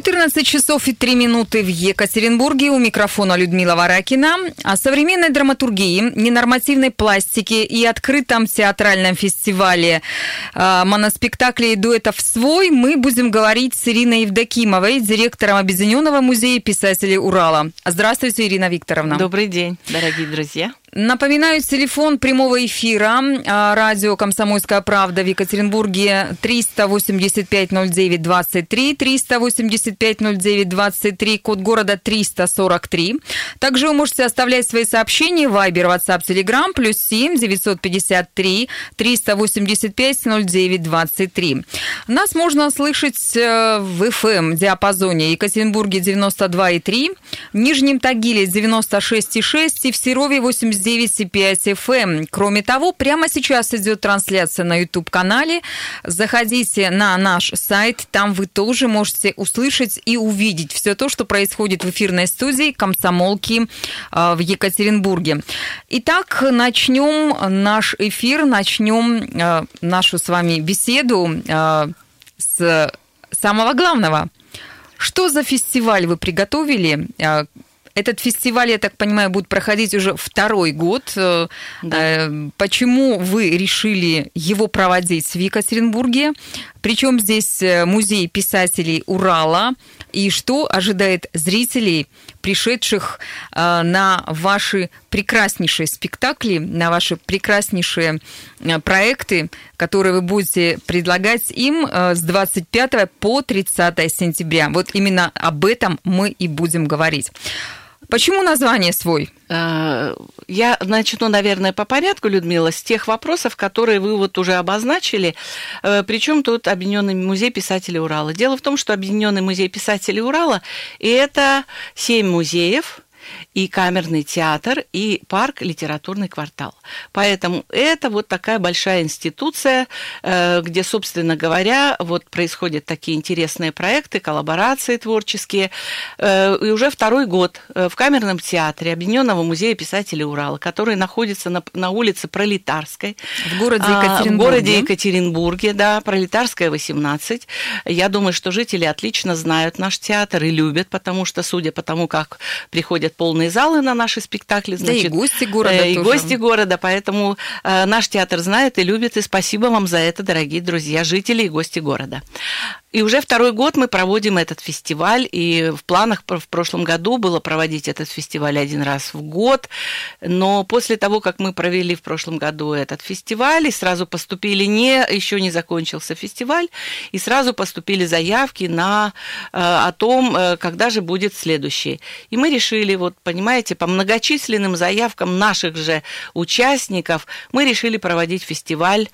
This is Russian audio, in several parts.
14 часов и 3 минуты в Екатеринбурге. У микрофона Людмила Варакина. О современной драматургии, ненормативной пластике и открытом театральном фестивале э, моноспектаклей и дуэтов «Свой» мы будем говорить с Ириной Евдокимовой, директором Объединенного музея писателей Урала. Здравствуйте, Ирина Викторовна. Добрый день, дорогие друзья. Напоминаю, телефон прямого эфира а, радио «Комсомольская правда» в Екатеринбурге 385-09-23, 385-09-23, код города 343. Также вы можете оставлять свои сообщения в Viber, WhatsApp, Telegram, плюс 7 953 385 09 Нас можно слышать э, в FM диапазоне Екатеринбурге 92,3, в Нижнем Тагиле 96,6 и в Серове 80 99,5 FM. Кроме того, прямо сейчас идет трансляция на YouTube-канале. Заходите на наш сайт, там вы тоже можете услышать и увидеть все то, что происходит в эфирной студии «Комсомолки» э, в Екатеринбурге. Итак, начнем наш эфир, начнем э, нашу с вами беседу э, с самого главного. Что за фестиваль вы приготовили? Этот фестиваль, я так понимаю, будет проходить уже второй год. Э, да. Э, почему вы решили его проводить в Екатеринбурге? Причем здесь э, музей писателей Урала? И что ожидает зрителей, пришедших на ваши прекраснейшие спектакли, на ваши прекраснейшие проекты, которые вы будете предлагать им с 25 по 30 сентября? Вот именно об этом мы и будем говорить. Почему название свой? Э, я начну, наверное, по порядку, Людмила, с тех вопросов, которые вы вот уже обозначили. Э, Причем тут Объединенный музей писателей Урала. Дело в том, что Объединенный музей писателей Урала это семь музеев, и камерный театр, и парк «Литературный квартал». Поэтому это вот такая большая институция, э, где, собственно говоря, вот происходят такие интересные проекты, коллаборации творческие. Э, и уже второй год э, в камерном театре Объединенного музея писателей Урала, который находится на, на улице Пролетарской. В городе Екатеринбурге. В городе Екатеринбурге, да, Пролетарская, 18. Я думаю, что жители отлично знают наш театр и любят, потому что, судя по тому, как приходят полные залы на наши спектакли. Значит, да и гости города э, И тоже. гости города, поэтому э, наш театр знает и любит, и спасибо вам за это, дорогие друзья, жители и гости города. И уже второй год мы проводим этот фестиваль, и в планах в прошлом году было проводить этот фестиваль один раз в год, но после того, как мы провели в прошлом году этот фестиваль, и сразу поступили не, еще не закончился фестиваль, и сразу поступили заявки на э, о том, э, когда же будет следующий. И мы решили, вот понимаете, по многочисленным заявкам наших же участников, мы решили проводить фестиваль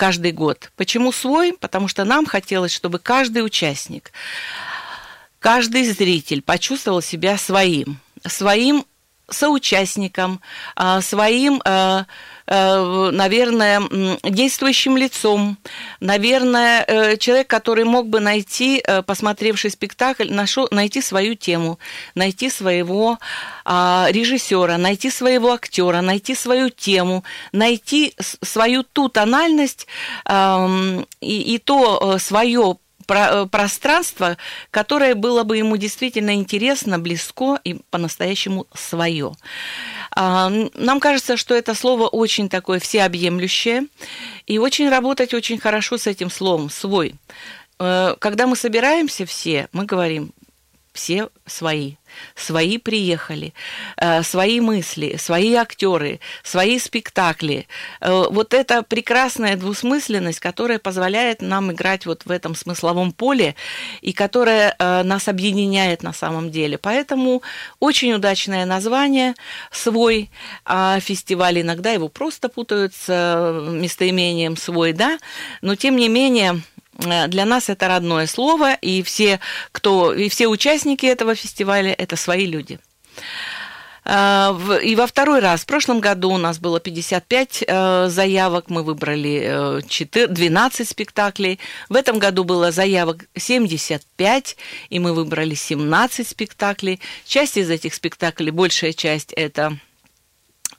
каждый год. Почему свой? Потому что нам хотелось, чтобы каждый участник, каждый зритель почувствовал себя своим, своим соучастником, а, своим а, наверное, действующим лицом, наверное, э, человек, который мог бы найти, э, посмотревший спектакль, нашел, найти свою тему, найти своего а, режиссера, найти своего актера, найти свою тему, найти свою ту тональность и, и то свое пространство, которое было бы ему действительно интересно, близко и по-настоящему свое. А, нам кажется, что это слово очень такое всеобъемлющее, и очень работать очень хорошо с этим словом «свой». Э, когда мы собираемся все, мы говорим все свои. Свои приехали, э, свои мысли, свои актеры, свои спектакли. Э, вот эта прекрасная двусмысленность, которая позволяет нам играть вот в этом смысловом поле и которая э, нас объединяет на самом деле. Поэтому очень удачное название «Свой» а фестиваль. Иногда его просто путают с местоимением «свой», да, но тем не менее для нас это родное слово, и все, кто, и все участники этого фестиваля – это свои люди. Э, и во второй раз, в прошлом году у нас было 55 э, заявок, мы выбрали 12 спектаклей. В этом году было заявок 75, и мы выбрали 17 спектаклей. Часть из этих спектаклей, большая часть – это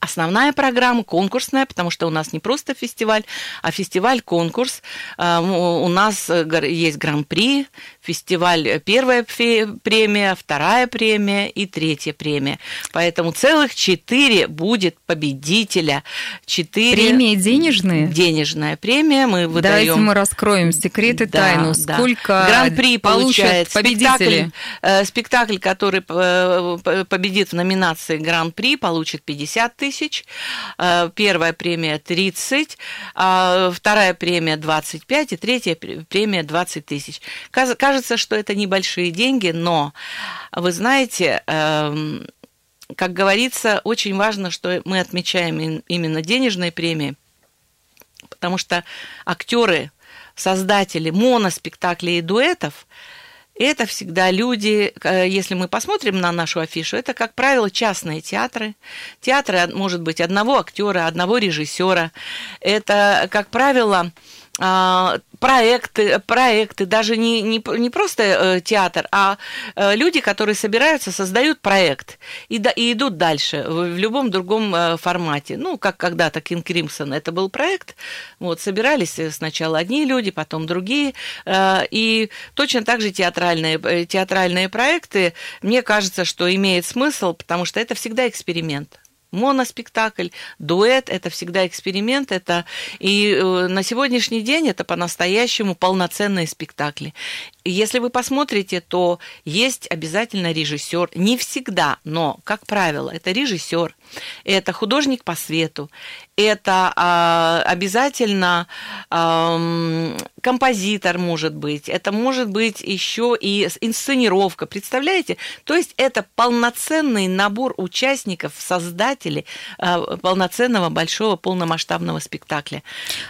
основная программа, конкурсная, потому что у нас не просто фестиваль, а фестиваль-конкурс. У нас есть гран-при, фестиваль первая премия, вторая премия и третья премия. Поэтому целых четыре будет победителя. Четыре... Премии денежные? Денежная премия. Мы выдаем... Давайте мы раскроем секреты, да, тайну. Да. Сколько Гран-при получает победители? Спектакль, спектакль, который победит в номинации Гран-при, получит 50 тысяч. Первая премия 30, а вторая премия 25 и третья премия 20 тысяч. Кажется, что это небольшие деньги, но вы знаете, эм, как говорится, очень важно, что мы отмечаем именно денежные премии, потому что актеры, создатели моноспектаклей и дуэтов, это всегда люди, э, если мы посмотрим на нашу афишу, это, как правило, частные театры. Театры, может быть, одного актера, одного режиссера. Это, как правило, а, проекты, проекты, даже не, не, не просто э, театр, а э, люди, которые собираются, создают проект и, да, и идут дальше в, в любом другом э, формате. Ну, как когда-то Кинг Кримсон, это был проект, вот, собирались сначала одни люди, потом другие, и точно так же театральные, театральные проекты, мне кажется, что имеет смысл, потому что это всегда эксперимент моноспектакль, дуэт, это всегда эксперимент, это и э, на сегодняшний день это по-настоящему полноценные спектакли. Если вы посмотрите, то есть обязательно режиссер. Не всегда, но, как правило, это режиссер, это художник по свету, это а, обязательно а, композитор может быть, это может быть еще и инсценировка, представляете? То есть это полноценный набор участников, создателей а, полноценного большого полномасштабного спектакля.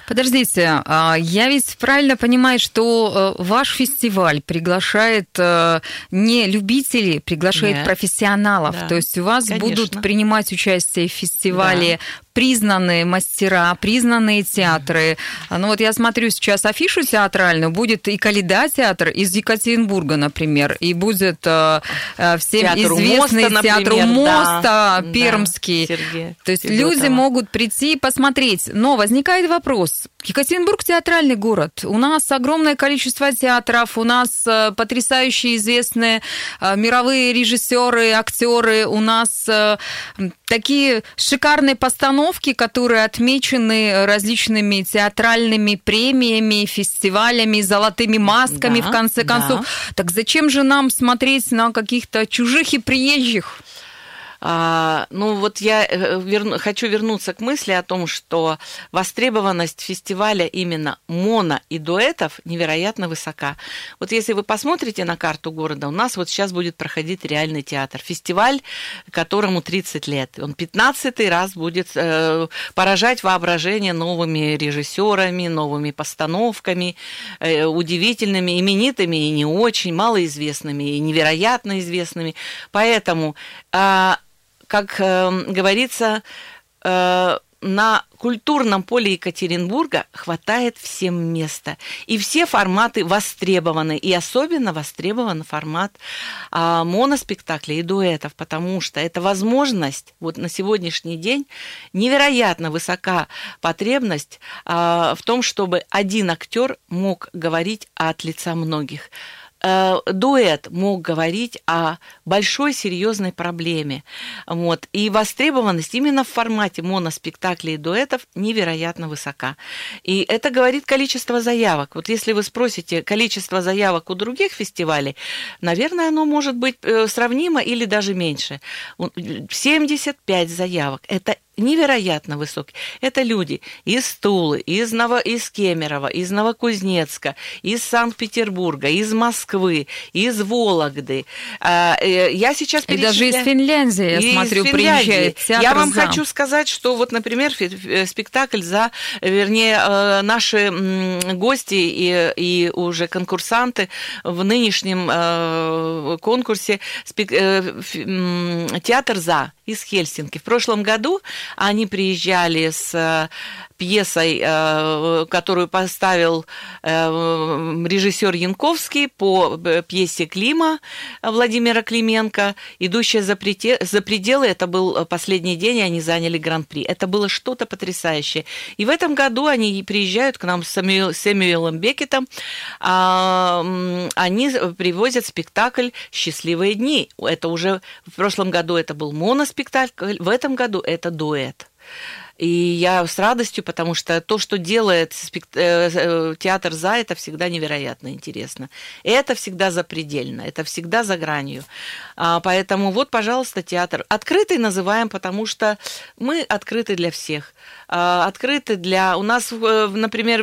Подождите, а, я ведь правильно понимаю, что э, ваш фестиваль фестиваль приглашает э, не любителей, приглашает Нет. профессионалов. Да. То есть у вас Конечно. будут принимать участие в фестивале да признанные мастера, признанные театры. Ну вот я смотрю сейчас афишу театральную, будет и Калида театр из Екатеринбурга, например, и будет э, э всем театр известный моста, театр у моста да, пермский. Да, Сергей То есть Федотова. люди могут прийти и посмотреть. Но возникает вопрос. Екатеринбург театральный город. У нас огромное количество театров, у нас э, потрясающие известные э, мировые режиссеры, актеры, у нас такие шикарные постановки, которые отмечены различными театральными премиями, фестивалями, золотыми масками, да, в конце концов. Да. Так зачем же нам смотреть на каких-то чужих и приезжих? А, ну вот я э, верну, хочу вернуться к мысли о том, что востребованность фестиваля именно моно и дуэтов невероятно высока. Вот если вы посмотрите на карту города, у нас вот сейчас будет проходить реальный театр. Фестиваль, которому 30 лет. Он 15 раз будет э, поражать воображение новыми режиссерами, новыми постановками, э, удивительными, именитыми и не очень, малоизвестными и невероятно известными. Поэтому э, как э, говорится, э, на культурном поле Екатеринбурга хватает всем места. И все форматы востребованы. И особенно востребован формат а, моноспектаклей и дуэтов, потому что это возможность, вот на сегодняшний день невероятно высока потребность а, в том, чтобы один актер мог говорить от лица многих. Э, дуэт мог говорить о большой серьезной проблеме. Вот. И востребованность именно в формате моноспектаклей и дуэтов невероятно высока. И это говорит количество заявок. Вот если вы спросите количество заявок у других фестивалей, наверное, оно может быть э, сравнимо или даже меньше. 75 заявок. Это невероятно высокий. Это люди из Тулы, из, Ново, из Кемерово, из Новокузнецка, из Санкт-Петербурга, из Москвы, из Вологды. А, э, я сейчас И даже из Финляндии, я и смотрю, приезжает театр Я вам хочу сказать, что вот, например, э, спектакль за, вернее, э, наши гости и, и уже конкурсанты в нынешнем конкурсе театр «За» из Хельсинки. В прошлом году Они приезжали с пьесой, э, которую поставил э, режиссер Янковский по э, пьесе Клима Владимира Клименко. «Идущая за, пределы» это был последний день, и они заняли гран-при. Это было что-то потрясающее. И в этом году они приезжают к нам с Сэмюэлом Бекетом. А, они привозят спектакль «Счастливые дни». Это уже в прошлом году это был моноспектакль, в этом году это дуэт. И я с радостью, потому что то, что делает э, э, театр «За», это всегда невероятно интересно. Это всегда запредельно, это всегда за гранью. А, поэтому вот, пожалуйста, театр. Открытый называем, потому что мы открыты для всех. А, открыты для... У нас, например,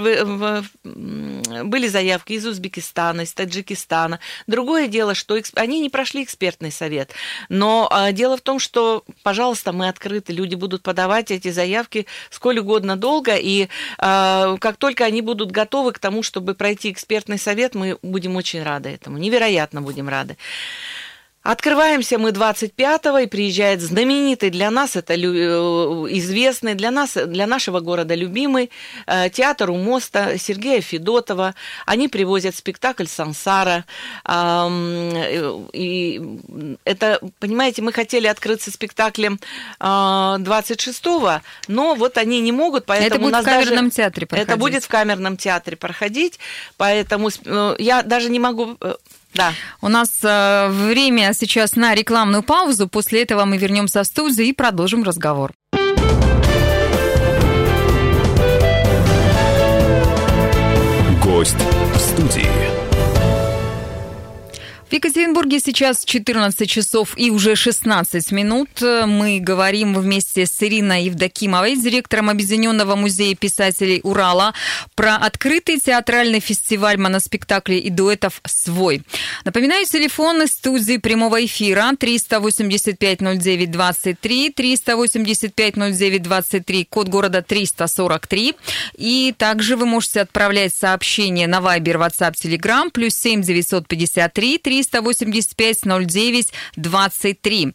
были заявки из Узбекистана, из Таджикистана. Другое дело, что они не прошли экспертный совет. Но а, дело в том, что, пожалуйста, мы открыты, люди будут подавать эти заявки сколь угодно долго, и а, как только они будут готовы к тому, чтобы пройти экспертный совет, мы будем очень рады этому, невероятно будем рады. Открываемся мы 25-го, и приезжает знаменитый для нас, это э, известный для нас, для нашего города любимый э, театр у моста Сергея Федотова. Они привозят спектакль «Сансара». И это, понимаете, мы хотели открыться спектаклем 26-го, э, но вот они не могут, поэтому это будет у нас в камерном даже... театре проходить. Это будет в камерном театре проходить, поэтому я даже не могу да. У нас э, время сейчас на рекламную паузу. После этого мы вернемся в студию и продолжим разговор. Гость в студии. В Екатеринбурге сейчас 14 часов и уже 16 минут. Мы говорим вместе с Ириной Евдокимовой, директором Объединенного музея писателей Урала, про открытый театральный фестиваль моноспектаклей и дуэтов «Свой». Напоминаю, телефоны студии прямого эфира 385-09-23, 385-09-23, код города 343. И также вы можете отправлять сообщения на Viber, WhatsApp, Telegram, плюс 7 953 3 385 09 23.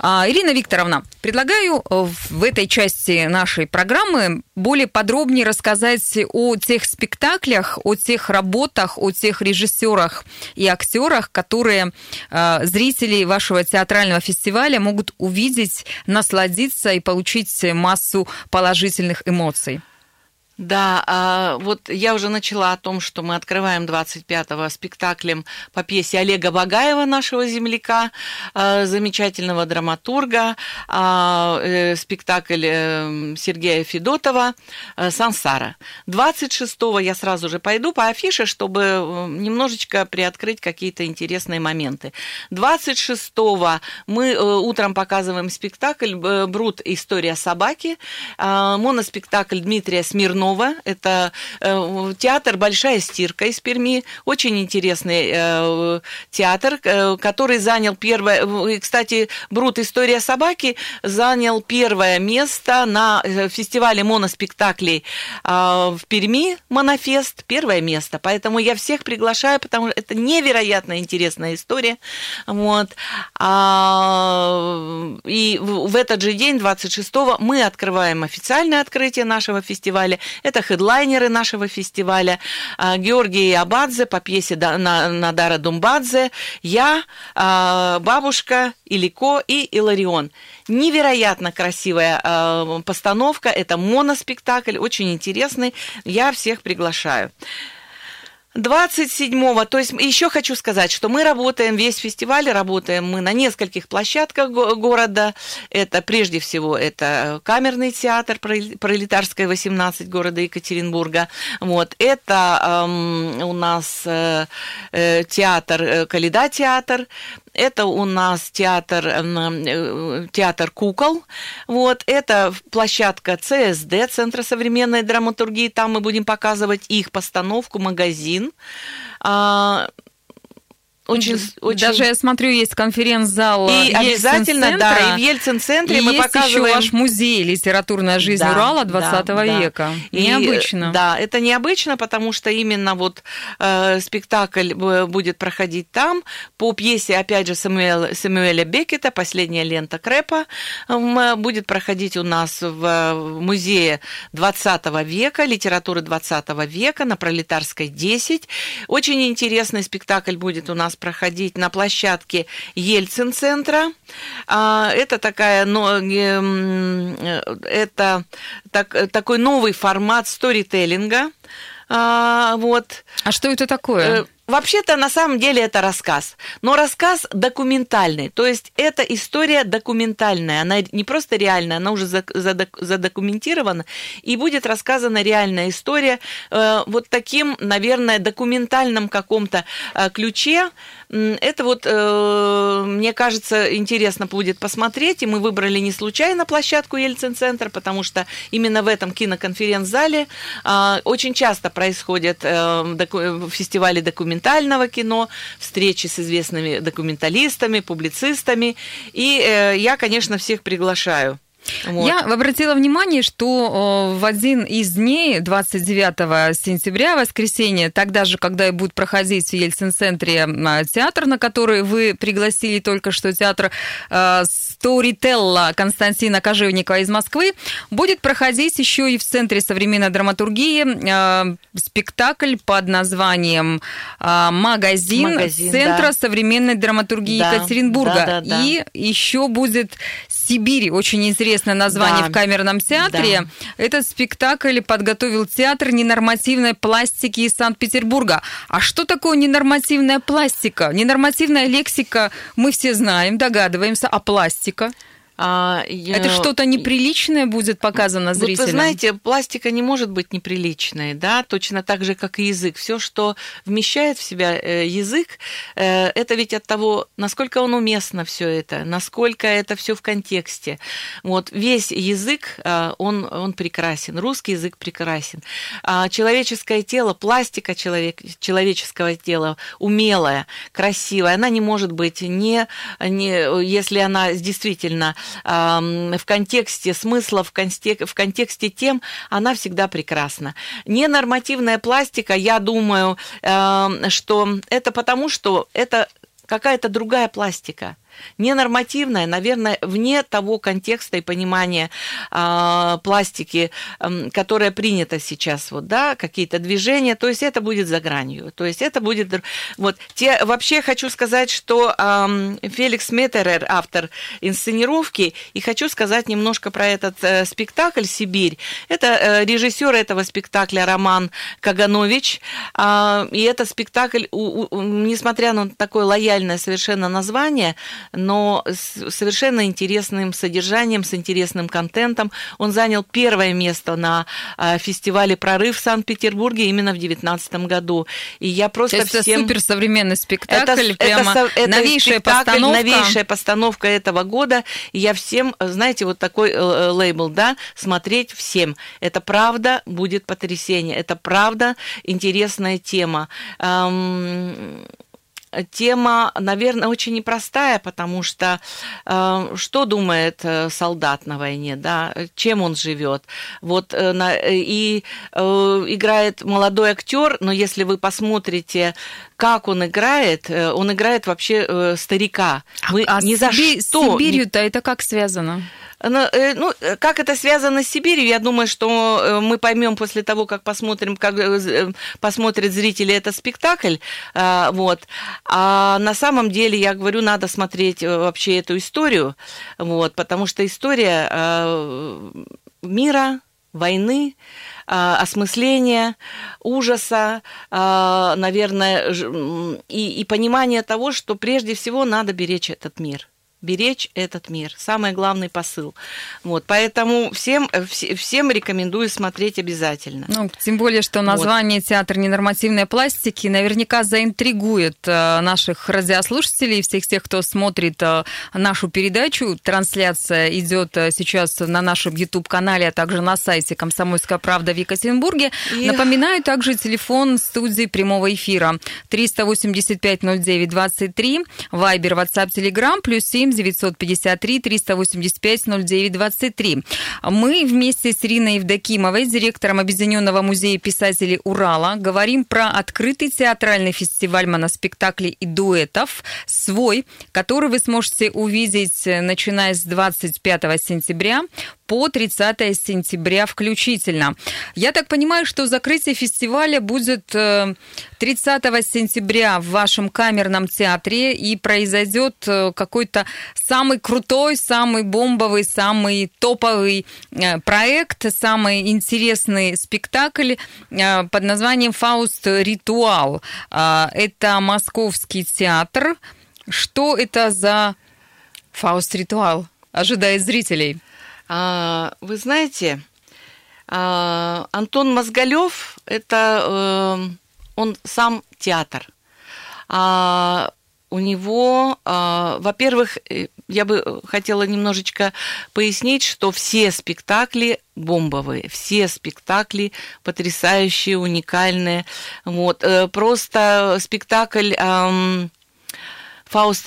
Ирина Викторовна, предлагаю э, в этой части нашей программы более подробнее рассказать о тех спектаклях, о тех работах, о тех режиссерах и актерах, которые э, зрители вашего театрального фестиваля могут увидеть, насладиться и получить массу положительных эмоций. Да, а вот я уже начала о том, что мы открываем 25-го спектаклем по пьесе Олега Багаева, нашего земляка, а, замечательного драматурга, а, э, спектакль э, Сергея Федотова э, «Сансара». 26-го я сразу же пойду по афише, чтобы немножечко приоткрыть какие-то интересные моменты. 26-го мы утром показываем спектакль «Брут. История собаки», моноспектакль Дмитрия Смирнова, Иванова. Это э, театр «Большая стирка» из Перми. Очень интересный э, театр, э, который занял первое... Кстати, Брут «История собаки» занял первое место на фестивале моноспектаклей в Перми, Монофест, первое место. Поэтому я всех приглашаю, потому что это невероятно интересная история. Вот. А, и в этот же день, 26-го, мы открываем официальное открытие нашего фестиваля. Это хедлайнеры нашего фестиваля. А, Георгий Абадзе по пьесе Надара Думбадзе, я, а, бабушка, Илико и Иларион. Невероятно красивая а, постановка. Это моноспектакль, очень интересный. Я всех приглашаю. 27-го, то есть еще хочу сказать, что мы работаем, весь фестиваль работаем мы на нескольких площадках города. Это прежде всего это камерный театр Пролетарская 18 города Екатеринбурга. Вот. Это эм, у нас э, э театр, э, Каледа театр, это у нас театр, э, театр кукол. Вот. Это площадка ЦСД, Центра современной драматургии. Там мы будем показывать их постановку «Магазин». А, очень, очень... Даже я смотрю, есть конференц-зал И обязательно, да, и в Ельцин-центре мы показываем... еще ваш музей «Литературная жизнь Да, Урала 20 да, да. века». И, Необычно. Да, это необычно, потому что именно вот э, спектакль э, будет проходить там по пьесе, опять же, Самуэля, Самуэля Бекета «Последняя лента Крэпа» м, будет проходить у нас в э, музее 20 века, литературы 20 века на Пролетарской 10. Очень интересный спектакль будет у нас проходить на площадке Ельцин-центра. А, Это такая, но, эм, э, это так- такой новый формат сторителлинга. А, Вот. А что это такое? Э, Вообще-то, на самом деле, это рассказ. Но рассказ документальный. То есть, это история документальная. Она не просто реальная, она уже задокументирована. И будет рассказана реальная история э, вот таким, наверное, документальном каком-то э, ключе. Это вот, э, мне кажется, интересно будет посмотреть. И мы выбрали не случайно площадку Ельцин-центр, потому что именно в этом киноконференц-зале а, очень часто происходят э, доку- фестивали документального кино, встречи с известными документалистами, публицистами. И э, я, конечно, всех приглашаю. Вот. Я обратила внимание, что э, в один из дней, 29 сентября, воскресенье, тогда же, когда и будет проходить в Ельцин-центре э, театр, на который вы пригласили только что театр э, Сторителла Константина Кожевникова из Москвы, будет проходить еще и в Центре современной драматургии э, спектакль под названием э, «Магазин», «Магазин», Центра да. современной драматургии Да, Екатеринбурга. да, да, да. И еще будет Сибирь, очень интересное название Да. в камерном театре. Этот спектакль подготовил театр ненормативной пластики из Санкт-Петербурга. А что такое ненормативная пластика? Ненормативная лексика мы все знаем, догадываемся, а пластика? А, я- Это что-то неприличное будет показано Вот зрителям? вы знаете, пластика не может быть неприличной, да, точно так же, как и язык. Все, что вмещает в себя э, язык, э, это ведь от того, насколько он уместно все это, насколько это все в контексте. Вот весь язык, э, он, он прекрасен, русский язык прекрасен. А человеческое тело, пластика человек, человеческого тела умелая, красивая, она не может быть не, не если она действительно в контексте смысла, в, конте- в контексте тем, она всегда прекрасна. Ненормативная пластика, я думаю, ам, что это потому, что это какая-то другая пластика. Ненормативная, наверное, вне того контекста и понимания а, пластики, ам, которое принято сейчас, вот, да, какие-то движения, то есть это будет за гранью, то есть это будет, вот, те, вообще хочу сказать, что ам, Феликс Метерер, автор инсценировки, и хочу сказать немножко про этот э, спектакль «Сибирь». Это э, режиссер этого спектакля Роман Каганович, а, и это спектакль, у- у- несмотря на такое лояльное совершенно название, но с совершенно интересным содержанием, с интересным контентом. Он занял первое место на а, фестивале «Прорыв» в Санкт-Петербурге именно в 2019 году. И я То просто это всем... суперсовременный спектакль, Это, прямо это, это новейшая спектакль, постановка. новейшая постановка этого года. И я всем, знаете, вот такой э, э, лейбл, да, смотреть всем. Это правда будет потрясение. Это правда интересная тема. Ам, Тема, наверное, очень непростая, потому что э, что думает э, солдат на войне, да, чем он живет. Вот э, на- и э, играет молодой актер, но если вы посмотрите, как он играет, э, он играет вообще э, старика. Вы а ни с за что Сибирью-то это как связано? Ну, э, ну, э, как это связано с Сибирью, я думаю, что э, мы поймем после того, как посмотрим, как посмотрят зрители этот спектакль. Вот. А на самом деле, я говорю, надо смотреть вообще эту историю, вот, потому что история мира, войны, осмысления, ужаса, наверное, и, и понимания того, что прежде всего надо беречь этот мир. Беречь этот мир. Самый главный посыл. Вот, поэтому всем, всем рекомендую смотреть обязательно. Ну, тем более, что название вот. «Театр ненормативной пластики» наверняка заинтригует э, наших радиослушателей, всех тех, кто смотрит э, нашу передачу. Трансляция идет э, сейчас на нашем YouTube-канале, а также на сайте «Комсомольская правда» в Екатеринбурге. И... Напоминаю также телефон студии прямого эфира 385 09 23, Вайбер, WhatsApp, Telegram, плюс 7 8 953 385 09 23. Мы вместе с Ириной Евдокимовой, директором Объединенного музея писателей Урала, говорим про открытый театральный фестиваль моноспектаклей и дуэтов «Свой», который вы сможете увидеть, э, начиная с 25 сентября по 30 сентября включительно. Я так понимаю, что закрытие фестиваля будет 30 э, сентября в вашем камерном театре и произойдет э, какой-то самый крутой, самый бомбовый, самый топовый э, проект, самый интересный спектакль под названием «Фауст Ритуал». Это московский театр. Что это за «Фауст Ритуал»? Ожидает зрителей. А, вы знаете, а, Антон Мозголев это э, он сам театр. А, у него, во-первых, э, я бы хотела немножечко пояснить, что все спектакли бомбовые, все спектакли потрясающие, уникальные. Вот, э, просто спектакль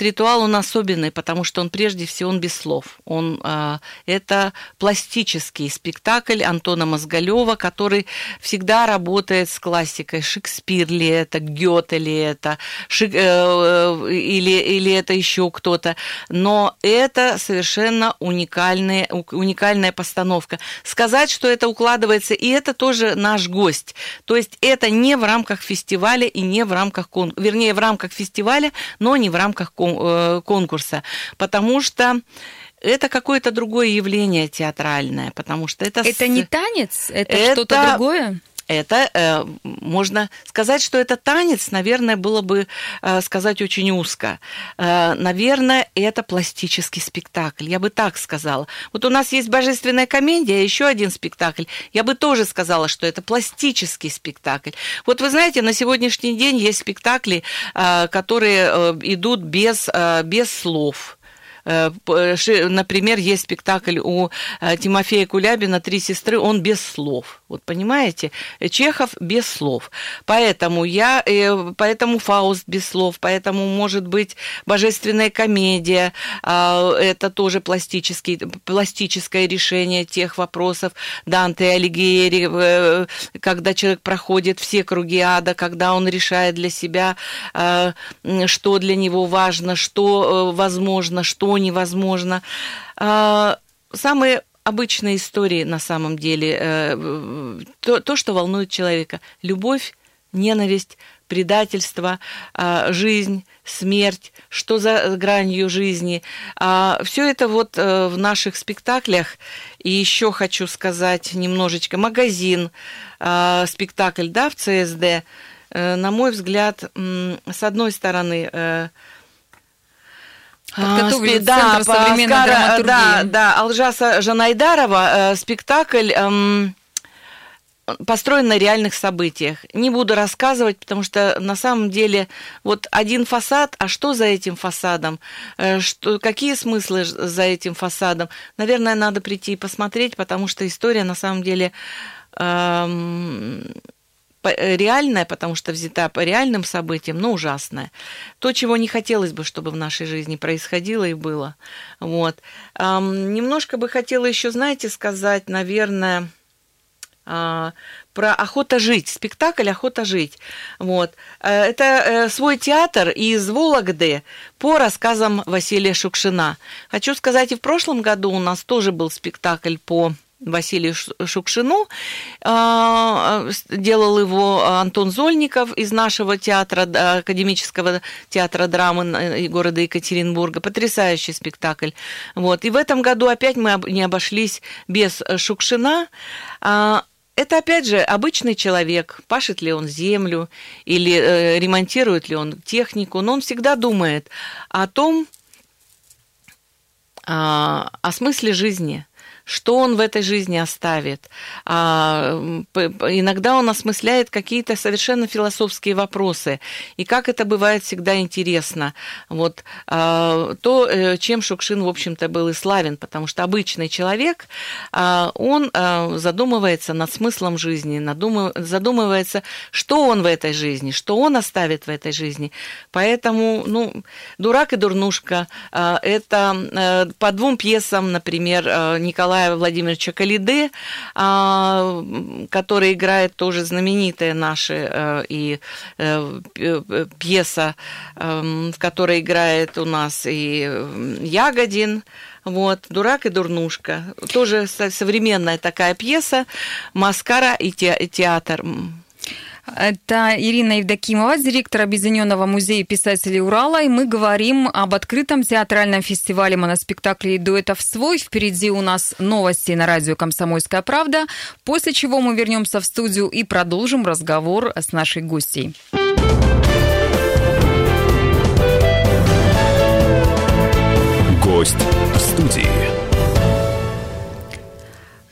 Ритуал, он особенный, потому что он прежде всего он без слов. Он, э, это пластический спектакль Антона Мозголева, который всегда работает с классикой. Шекспир ли это, Гёте ли это, Шик, э, э, или, или это еще кто-то. Но это совершенно уникальная, уникальная постановка. Сказать, что это укладывается, и это тоже наш гость. То есть это не в рамках фестиваля и не в рамках, вернее, в рамках фестиваля, но не в рамках рамках э, конкурса, потому что это какое-то другое явление театральное, потому что это... Это не танец? Это, это что-то другое? Это э, можно сказать, что это танец, наверное, было бы э, сказать очень узко. Э, наверное, это пластический спектакль. Я бы так сказала. Вот у нас есть божественная комедия, еще один спектакль. Я бы тоже сказала, что это пластический спектакль. Вот вы знаете, на сегодняшний день есть спектакли, э, которые э, идут без, э, без слов. Э, например, есть спектакль у э, Тимофея Кулябина «Три сестры», он без слов. Вот понимаете? Чехов без слов. Поэтому я, э, поэтому Фауст без слов, поэтому может быть божественная комедия, а, это тоже пластический, пластическое решение тех вопросов Данте Алигьери, когда человек проходит все круги ада, когда он решает для себя, что для него важно, что возможно, что невозможно. А, самые обычные истории на самом деле, э, то, то, что волнует человека. Любовь, ненависть, предательство, а, жизнь, смерть, что за гранью жизни. А, Все это вот э, в наших спектаклях. И еще хочу сказать немножечко магазин, спектакль, да, в ЦСД. Э, на мой взгляд, с одной стороны, Подготовили а, да, Центр современной Скара, драматургии. Да, да, Алжаса Жанайдарова, э, спектакль... Эм, построен на реальных событиях. Не буду рассказывать, потому что на самом деле вот один фасад, а что за этим фасадом, э, что, какие смыслы за этим фасадом, наверное, надо прийти и посмотреть, потому что история на самом деле эм, Э, реальная, потому что взята по реальным событиям, но ужасная. То, чего не хотелось бы, чтобы в нашей жизни происходило и было. Вот. Эм, немножко бы хотела еще, знаете, сказать, наверное, э, про «Охота жить», спектакль «Охота жить». Вот. Э, это э, свой театр из Вологды по рассказам Василия Шукшина. Хочу сказать, и в прошлом году у нас тоже был спектакль по Василию Шукшину. А, делал его Антон Зольников из нашего театра, Академического театра драмы города Екатеринбурга. Потрясающий спектакль. Вот. И в этом году опять мы не обошлись без Шукшина. А, это, опять же, обычный человек, пашет ли он землю или э, ремонтирует ли он технику, но он всегда думает о том, а, о смысле жизни – что он в этой жизни оставит. А, иногда он осмысляет какие-то совершенно философские вопросы. И как это бывает всегда интересно. Вот а, то, э, чем Шукшин, в общем-то, был и славен, потому что обычный человек, а, он задумывается над смыслом жизни, задумывается, что он в этой жизни, что он оставит в этой жизни. Поэтому, ну, «Дурак и дурнушка» – это э, по двум пьесам, например, э, Николай Николая Владимировича Калиды, а, который играет тоже знаменитая наша э, и э, пьеса, эм, в которой играет у нас и Ягодин, вот, «Дурак и дурнушка». Тоже современная такая пьеса, «Маскара и театр». Это Ирина Евдокимова, директор Объединенного музея писателей Урала, и мы говорим об открытом театральном фестивале моноспектаклей дуэтов «Свой». Впереди у нас новости на радио «Комсомольская правда», после чего мы вернемся в студию и продолжим разговор с нашей гостьей. Гость в студии.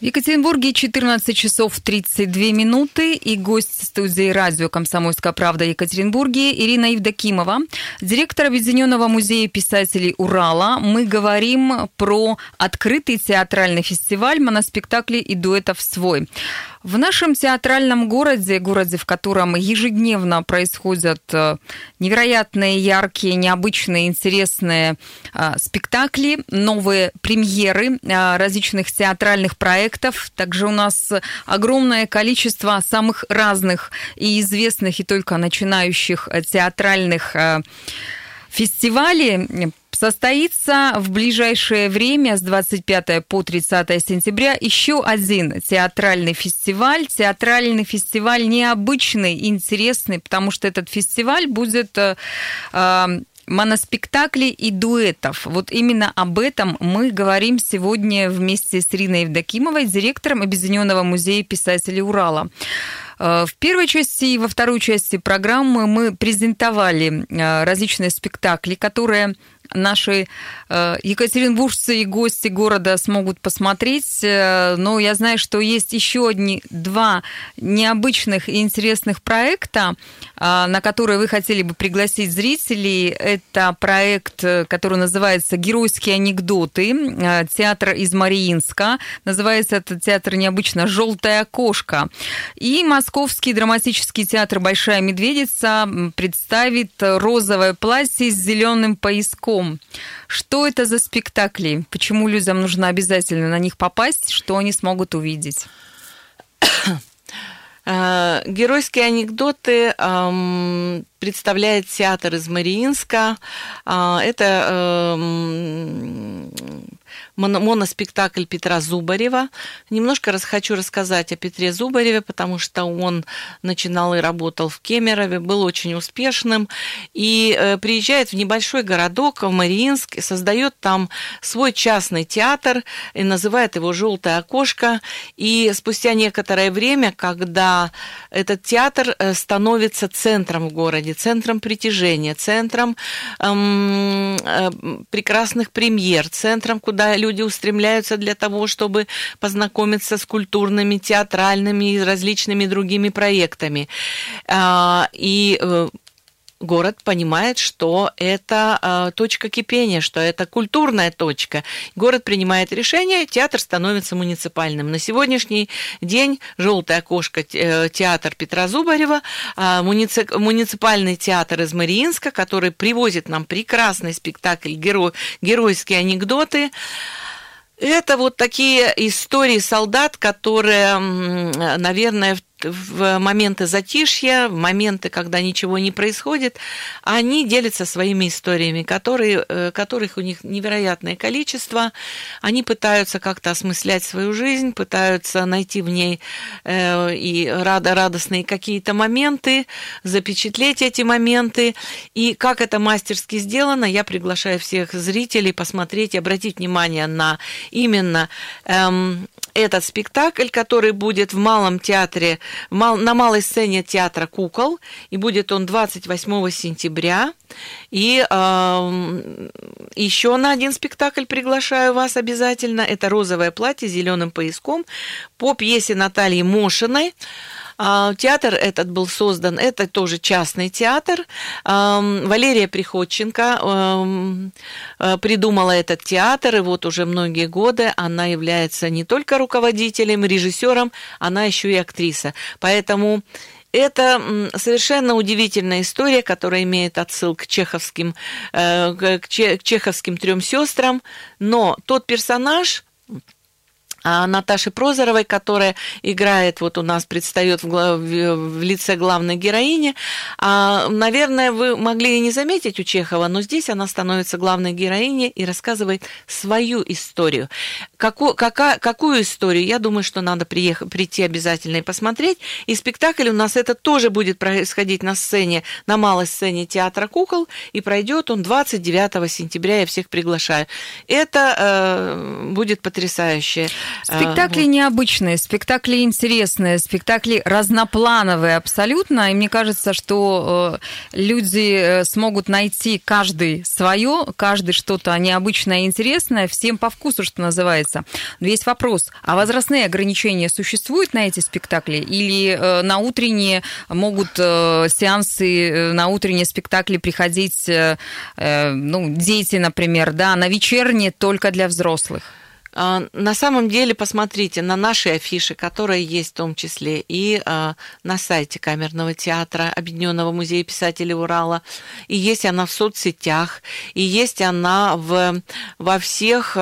В Екатеринбурге 14 часов 32 минуты и гость студии радио «Комсомольская правда» Екатеринбурге Ирина Евдокимова, директор Объединенного музея писателей Урала. Мы говорим про открытый театральный фестиваль моноспектаклей и дуэтов «Свой». В нашем театральном городе, городе, в котором ежедневно происходят э, невероятные, яркие, необычные, интересные э, спектакли, новые премьеры э, различных театральных проектов. Также у нас огромное количество самых разных и известных, и только начинающих театральных фестивалей Состоится в ближайшее время с 25 по 30 сентября еще один театральный фестиваль. Театральный фестиваль необычный, интересный, потому что этот фестиваль будет э, э моноспектаклей и дуэтов. Вот именно об этом мы говорим сегодня вместе с Ириной Евдокимовой, директором Объединенного музея писателей Урала. Э, в первой части и во второй части программы мы презентовали э, различные спектакли, которые наши э, екатеринбуржцы и гости города смогут посмотреть. Э, но я знаю, что есть еще одни два необычных и интересных проекта, э, на которые вы хотели бы пригласить зрителей. Это проект, который называется «Геройские анекдоты», театр из Мариинска. Называется этот театр необычно «Желтая кошка». И Московский драматический театр «Большая медведица» представит «Розовое платье с зеленым пояском». Том, что это за спектакли? Почему людям нужно обязательно на них попасть? Что они смогут увидеть? Э, геройские анекдоты представляет театр из Мариинска. Э, это эм, моноспектакль Петра Зубарева. Немножко раз хочу рассказать о Петре Зубареве, потому что он начинал и работал в Кемерове, был очень успешным, и э, приезжает в небольшой городок, в Мариинск, создает там свой частный театр, и называет его «Желтое окошко». И спустя некоторое время, когда этот театр э, становится центром в городе, центром притяжения, центром эм, э, прекрасных премьер, центром, куда люди устремляются для того, чтобы познакомиться с культурными, театральными и различными другими проектами. А, и э, город понимает, что это э, точка кипения, что это культурная точка. Город принимает решение, театр становится муниципальным. На сегодняшний день «Желтое окошко» э, театр Петра Зубарева, э, муници, муниципальный театр из Мариинска, который привозит нам прекрасный спектакль «Геро, «Геройские анекдоты». Это вот такие истории солдат, которые, наверное, в в моменты затишья, в моменты, когда ничего не происходит, они делятся своими историями, которые, э, которых у них невероятное количество. Они пытаются как-то осмыслять свою жизнь, пытаются найти в ней э, и радо радостные какие-то моменты, запечатлеть эти моменты. И как это мастерски сделано, я приглашаю всех зрителей посмотреть и обратить внимание на именно эм, этот спектакль, который будет в Малом театре на малой сцене театра кукол, и будет он 28 сентября. И э, еще на один спектакль приглашаю вас обязательно. Это «Розовое платье с зеленым пояском» по пьесе Натальи Мошиной. А, театр этот был создан, это тоже частный театр. Валерия Приходченко э, придумала этот театр, и вот уже многие годы она является не только руководителем, режиссером, она еще и актриса. Поэтому это совершенно удивительная история, которая имеет отсыл к чеховским, э, к чеховским трем сестрам, но тот персонаж, Наташи Прозоровой, которая играет, вот у нас предстает в, в лице главной героини. А, наверное, вы могли и не заметить у Чехова, но здесь она становится главной героиней и рассказывает свою историю. Каку, кака, какую историю? Я думаю, что надо приехать, прийти обязательно и посмотреть. И спектакль у нас это тоже будет происходить на сцене, на малой сцене театра кукол, и пройдет он 29 сентября, я всех приглашаю. Это э, будет потрясающе. Спектакли а, необычные, спектакли интересные, спектакли разноплановые абсолютно. И мне кажется, что э, люди э, смогут найти каждый свое, каждый что-то необычное и интересное, всем по вкусу, что называется. Но есть вопрос, а возрастные ограничения существуют на эти спектакли? Или э, на утренние могут сеансы, на утренние спектакли приходить ну, дети, например, да, на вечерние только для взрослых? А, на самом деле, посмотрите на наши афиши, которые есть в том числе и а, на сайте Камерного театра Объединенного музея писателей Урала, и есть она в соцсетях, и есть она в, во всех...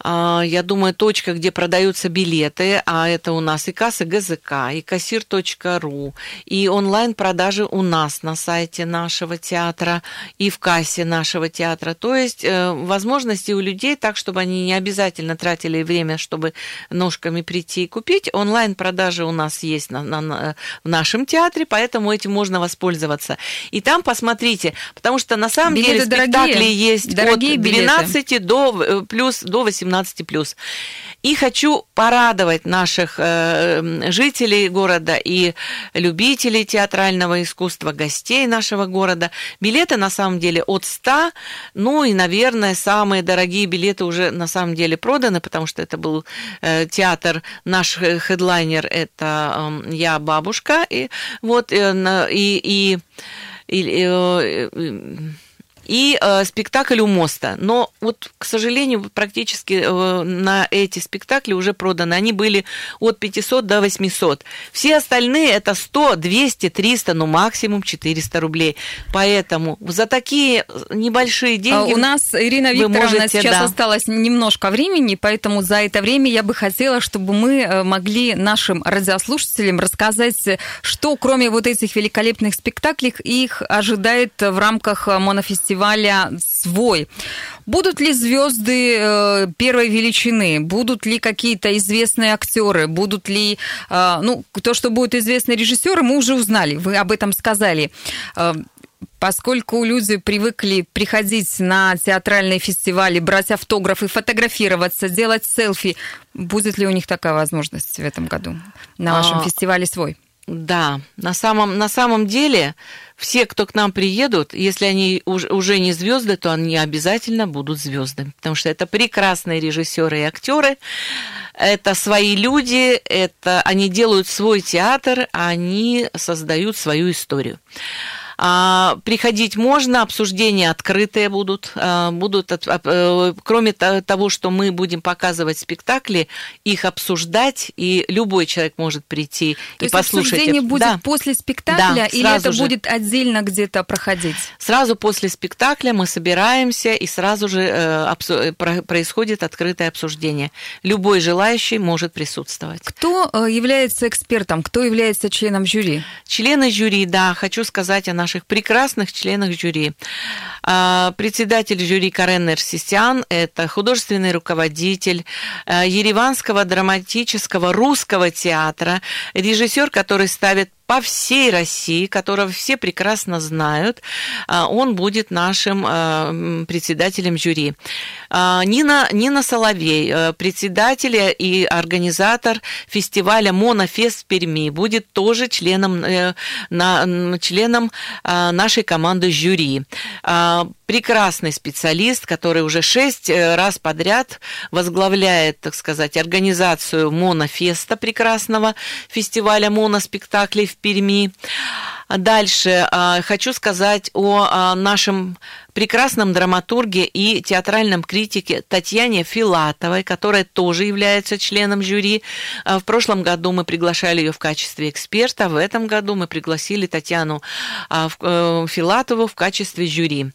А, я думаю, точка, где продаются билеты, а это у нас и касса ГЗК, и кассир.ру, и онлайн-продажи у нас на сайте нашего театра, и в кассе нашего театра. То есть э, возможности у людей так, чтобы они не обязательно тратили время, чтобы ножками прийти и купить. Онлайн-продажи у нас есть на, на, на, в нашем театре, поэтому этим можно воспользоваться. И там посмотрите, потому что на самом билеты деле спектакли дорогие, есть дорогие от 12 билеты. до э, плюс до 18 18+. И хочу порадовать наших э, жителей города и любителей театрального искусства, гостей нашего города. Билеты на самом деле от 100, ну и, наверное, самые дорогие билеты уже на самом деле проданы, потому что это был э, театр, наш хедлайнер, это э, я бабушка, и вот э, и, и, и э, и э, спектакль у моста. Но вот, к сожалению, практически э, на эти спектакли уже проданы. Они были от 500 до 800. Все остальные это 100, 200, 300, ну максимум 400 рублей. Поэтому за такие небольшие а деньги... У нас, Ирина Викторовна, можете, сейчас да. осталось немножко времени, поэтому за это время я бы хотела, чтобы мы э, могли нашим радиослушателям рассказать, что кроме вот этих великолепных спектаклей их ожидает в рамках монофестиваля фестиваля свой. Будут ли звезды э, первой величины? Будут ли какие-то известные актеры? Будут ли, э, ну, то, что будут известные режиссеры, мы уже узнали, вы об этом сказали. Э, поскольку люди привыкли приходить на театральные фестивали, брать автографы, фотографироваться, делать селфи, будет ли у них такая возможность в этом году на вашем а, фестивале свой? Да, на самом, на самом деле все, кто к нам приедут, если они уже не звезды, то они обязательно будут звездами, потому что это прекрасные режиссеры и актеры, это свои люди, это они делают свой театр, они создают свою историю. А, приходить можно, обсуждения открытые будут. А, будут э, кроме того, что мы будем показывать спектакли, их обсуждать, и любой человек может прийти То и послушать. Обсуждение будет да. после спектакля да, или это же. будет отдельно где-то проходить? Сразу после спектакля мы собираемся, и сразу же э, э, происходит открытое обсуждение. Любой желающий может присутствовать. Кто является экспертом, кто является членом жюри? Члены жюри, да, хочу сказать о наших прекрасных членах жюри. А, председатель жюри Карен Эрсисян – это художественный руководитель а, Ереванского драматического русского театра, режиссер, который ставит по всей России, которого все прекрасно знают. Он будет нашим председателем жюри. Нина, Нина Соловей, председатель и организатор фестиваля «Монофест» Перми, будет тоже членом, на, членом нашей команды жюри прекрасный специалист, который уже шесть э, раз подряд возглавляет, так сказать, организацию Монофеста прекрасного фестиваля моноспектаклей в Перми. Дальше а, хочу сказать о а, нашем прекрасном драматурге и театральном критике Татьяне Филатовой, которая тоже является членом жюри. А, в прошлом году мы приглашали ее в качестве эксперта, в этом году мы пригласили Татьяну э, Филатову в качестве жюри.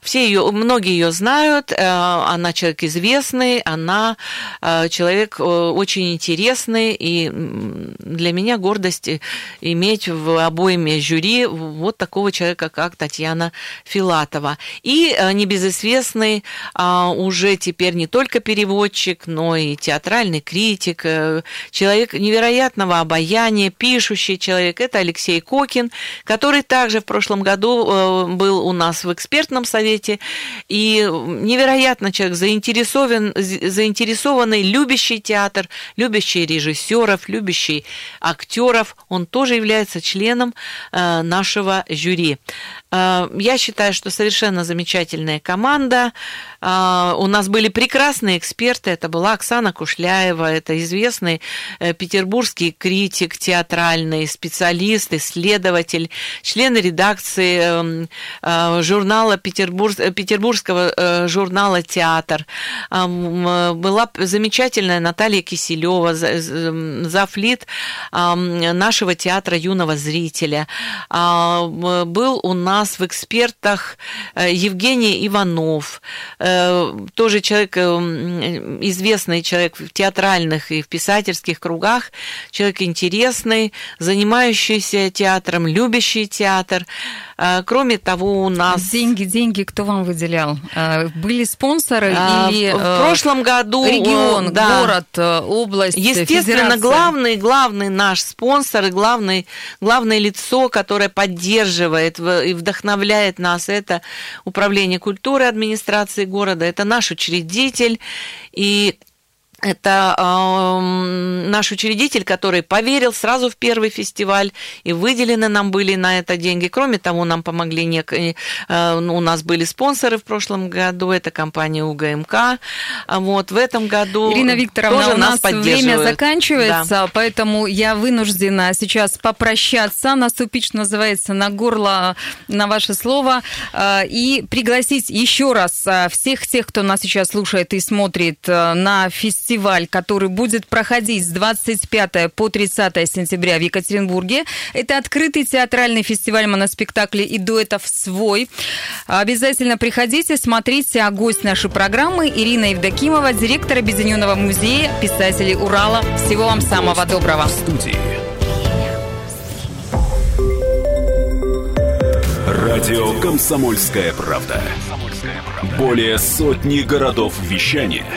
Все ее, многие ее знают, э, она человек известный, она э, человек очень интересный, и для меня гордость иметь в обоими жюри вот такого человека, как Татьяна Филатова. И э, небезызвестный а, уже теперь не только переводчик, но и театральный критик, э, человек невероятного обаяния, пишущий человек. Это Алексей Кокин, который также в прошлом году э, был у нас в экспертном совете. И невероятно человек заинтересован, заинтересованный, любящий театр, любящий режиссеров, любящий актеров. Он тоже является членом нашего жюри. Я считаю, что совершенно замечательная команда. А, у нас были прекрасные эксперты. Это была Оксана Кушляева, это известный э, петербургский критик, театральный специалист, исследователь, член редакции эм, э, журнала Петербург, петербургского э, журнала «Театр». Была замечательная Наталья Киселева, зафлит нашего театра юного зрителя. А, был у нас в экспертах Евгений Иванов, тоже человек, э, известный человек в театральных и в писательских кругах, человек интересный, занимающийся театром, любящий театр. Э, кроме того, у нас... Деньги, деньги кто вам выделял? Были спонсоры а, или... В прошлом году... Регион, да. город, область, Естественно, федерация. главный, главный наш спонсор и главный, главное лицо, которое поддерживает и вдохновляет нас, это Управление культуры администрации города, это наш учредитель, и это э, наш учредитель, который поверил сразу в первый фестиваль, и выделены нам были на это деньги. Кроме того, нам помогли, нек... э, у нас были спонсоры в прошлом году, это компания УГМК. Вот, в этом году Ирина Викторовна, тоже у нас, нас время заканчивается, да. поэтому я вынуждена сейчас попрощаться, наступить, что называется, на горло на ваше слово, э, и пригласить еще раз э, всех тех, кто нас сейчас слушает и смотрит э, на фестиваль фестиваль, который будет проходить с 25 по 30 сентября в Екатеринбурге. Это открытый театральный фестиваль моноспектаклей и дуэтов «Свой». Обязательно приходите, смотрите, а гость нашей программы Ирина Евдокимова, директор Объединенного музея писателей Урала. Всего вам самого доброго. В студии. Радио «Комсомольская правда». Более сотни городов вещания –